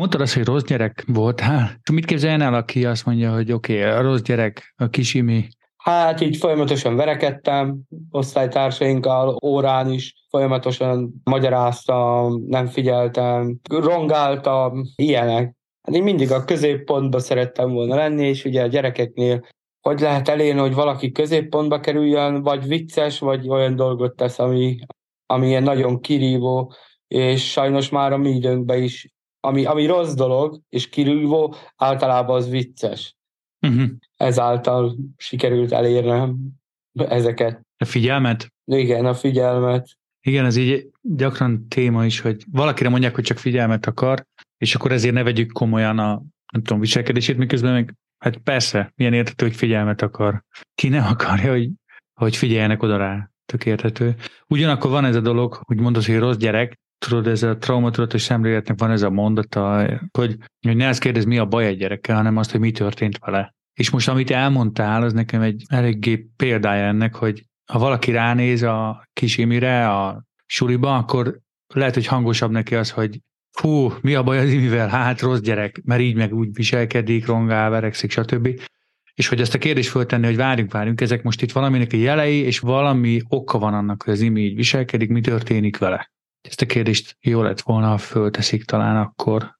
Mondtad azt, hogy rossz gyerek voltál. Mit képzeljen el, aki azt mondja, hogy oké, okay, a rossz gyerek, a kisimi, Hát így folyamatosan verekedtem, osztálytársainkkal, órán is folyamatosan magyaráztam, nem figyeltem, rongáltam, ilyenek. Hát én mindig a középpontba szerettem volna lenni, és ugye a gyerekeknél hogy lehet elérni, hogy valaki középpontba kerüljön, vagy vicces, vagy olyan dolgot tesz, ami, ami ilyen nagyon kirívó, és sajnos már a mi időnkben is, ami, ami rossz dolog, és kirívó, általában az vicces. Uh-huh. Ezáltal sikerült elérnem ezeket. A figyelmet? Igen, a figyelmet. Igen, ez így gyakran téma is, hogy valakire mondják, hogy csak figyelmet akar, és akkor ezért ne vegyük komolyan a nem tudom, viselkedését, miközben meg, hát persze, milyen értető, hogy figyelmet akar. Ki nem akarja, hogy, hogy figyeljenek oda rá. Tök értető. Ugyanakkor van ez a dolog, hogy mondod, hogy rossz gyerek, tudod, ez a traumatudatos szemléletnek van ez a mondata, hogy, hogy ne azt kérdez, mi a baj egy gyerekkel, hanem azt, hogy mi történt vele. És most, amit elmondtál, az nekem egy eléggé példája ennek, hogy ha valaki ránéz a kis Imire a suliba, akkor lehet, hogy hangosabb neki az, hogy hú, mi a baj az Imivel? Hát rossz gyerek, mert így meg úgy viselkedik, rongál, verekszik, stb. És hogy ezt a kérdést föltenni, hogy várjunk, várjunk, ezek most itt valaminek a jelei, és valami oka van annak, hogy az Imi így viselkedik, mi történik vele. Ezt a kérdést jó lett volna, ha fölteszik talán akkor.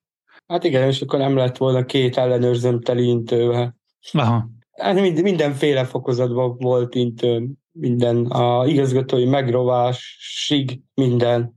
Hát igen, és akkor nem lett volna két ellenőrzöm teli intővel. Aha. Hát mind, mindenféle fokozatban volt intő, minden, a igazgatói megrovásig, minden.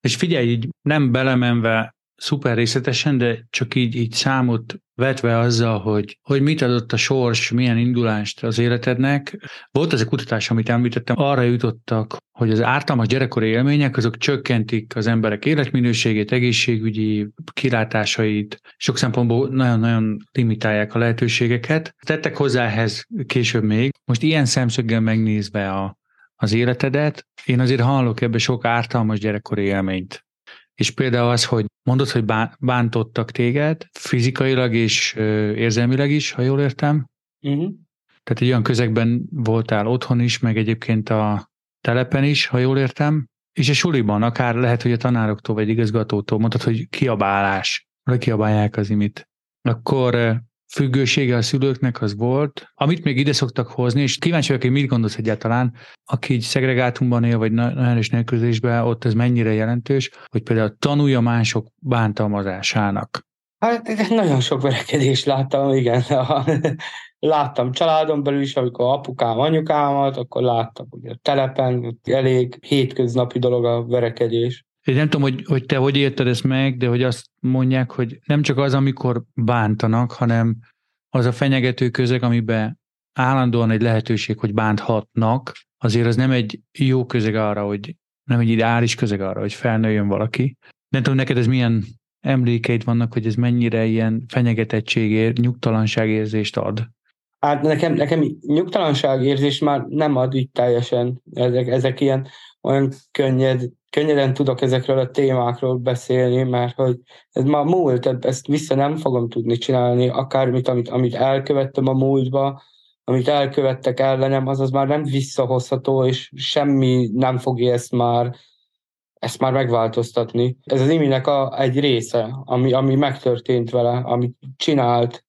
És figyelj, így nem belemenve szuper részletesen, de csak így, így számot vetve azzal, hogy, hogy mit adott a sors, milyen indulást az életednek. Volt ez a kutatás, amit említettem, arra jutottak, hogy az ártalmas gyerekkori élmények azok csökkentik az emberek életminőségét, egészségügyi kilátásait, sok szempontból nagyon-nagyon limitálják a lehetőségeket. Tettek hozzá ehhez később még. Most ilyen szemszöggel megnézve a, az életedet, én azért hallok ebbe sok ártalmas gyerekkori élményt. És például az, hogy mondod, hogy bántottak téged fizikailag és érzelmileg is, ha jól értem. Uh-huh. Tehát egy olyan közegben voltál otthon is, meg egyébként a telepen is, ha jól értem. És a suliban, akár lehet, hogy a tanároktól vagy igazgatótól mondtad, hogy kiabálás, vagy kiabálják az imit. Akkor függősége a szülőknek az volt, amit még ide szoktak hozni, és kíváncsi vagyok, hogy mit gondolsz egyáltalán, aki így szegregátumban él, vagy nagyon erős nélkülözésben, ott ez mennyire jelentős, hogy például tanulja mások bántalmazásának. Hát nagyon sok verekedést láttam, igen. láttam családon belül is, amikor apukám, anyukámat, akkor láttam, hogy a telepen elég hétköznapi dolog a verekedés. Én nem tudom, hogy, hogy te hogy érted ezt meg, de hogy azt mondják, hogy nem csak az, amikor bántanak, hanem az a fenyegető közeg, amiben állandóan egy lehetőség, hogy bánthatnak, azért az nem egy jó közeg arra, hogy nem egy ideális közeg arra, hogy felnőjön valaki. Nem tudom, neked ez milyen emlékeid vannak, hogy ez mennyire ilyen fenyegetettségért, nyugtalanságérzést ad? Hát nekem, nekem nyugtalanságérzés már nem ad így teljesen. Ezek, ezek ilyen olyan könnyed, könnyeden tudok ezekről a témákról beszélni, mert hogy ez már múlt, ezt vissza nem fogom tudni csinálni, akármit, amit, amit elkövettem a múltba, amit elkövettek ellenem, az az már nem visszahozható, és semmi nem fogja ezt már ezt már megváltoztatni. Ez az iminek a, egy része, ami, ami megtörtént vele, amit csinált,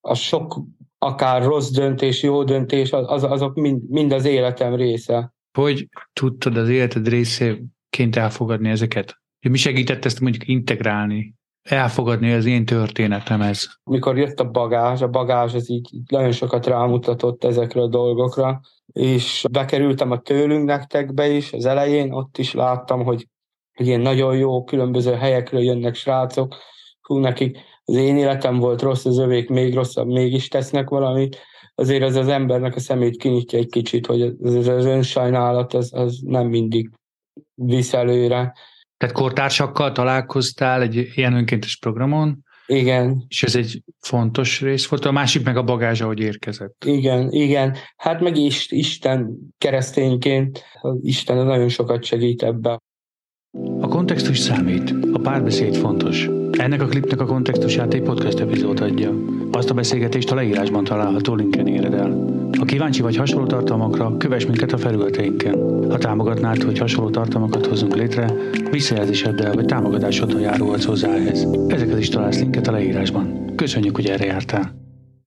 a sok akár rossz döntés, jó döntés, az, azok mind, mind az életem része. Hogy tudtad az életed részéként elfogadni ezeket? Mi segített ezt mondjuk integrálni? elfogadni az én történetem ez. Mikor jött a bagázs, a bagázs az így nagyon sokat rámutatott ezekre a dolgokra, és bekerültem a tőlünk nektekbe is, az elején ott is láttam, hogy, hogy ilyen nagyon jó különböző helyekről jönnek srácok, hú, nekik az én életem volt rossz, az övék még rosszabb, mégis tesznek valamit, azért az az embernek a szemét kinyitja egy kicsit, hogy az, az önsajnálat az, az nem mindig visz előre. Tehát kortársakkal találkoztál egy ilyen önkéntes programon, igen. És ez egy fontos rész volt, a másik meg a bagázs, ahogy érkezett. Igen, igen. Hát meg is, Isten keresztényként, Isten nagyon sokat segít ebbe. A kontextus számít, a párbeszéd fontos. Ennek a klipnek a kontextusát egy podcast epizód adja. Azt a beszélgetést a leírásban található linken éred el. Ha kíváncsi vagy hasonló tartalmakra, kövess minket a felületeinken. Ha támogatnád, hogy hasonló tartalmakat hozunk létre, visszajelzéseddel vagy támogatásoddal járulhatsz hozzá ehhez. Ezeket is találsz linket a leírásban. Köszönjük, hogy erre jártál!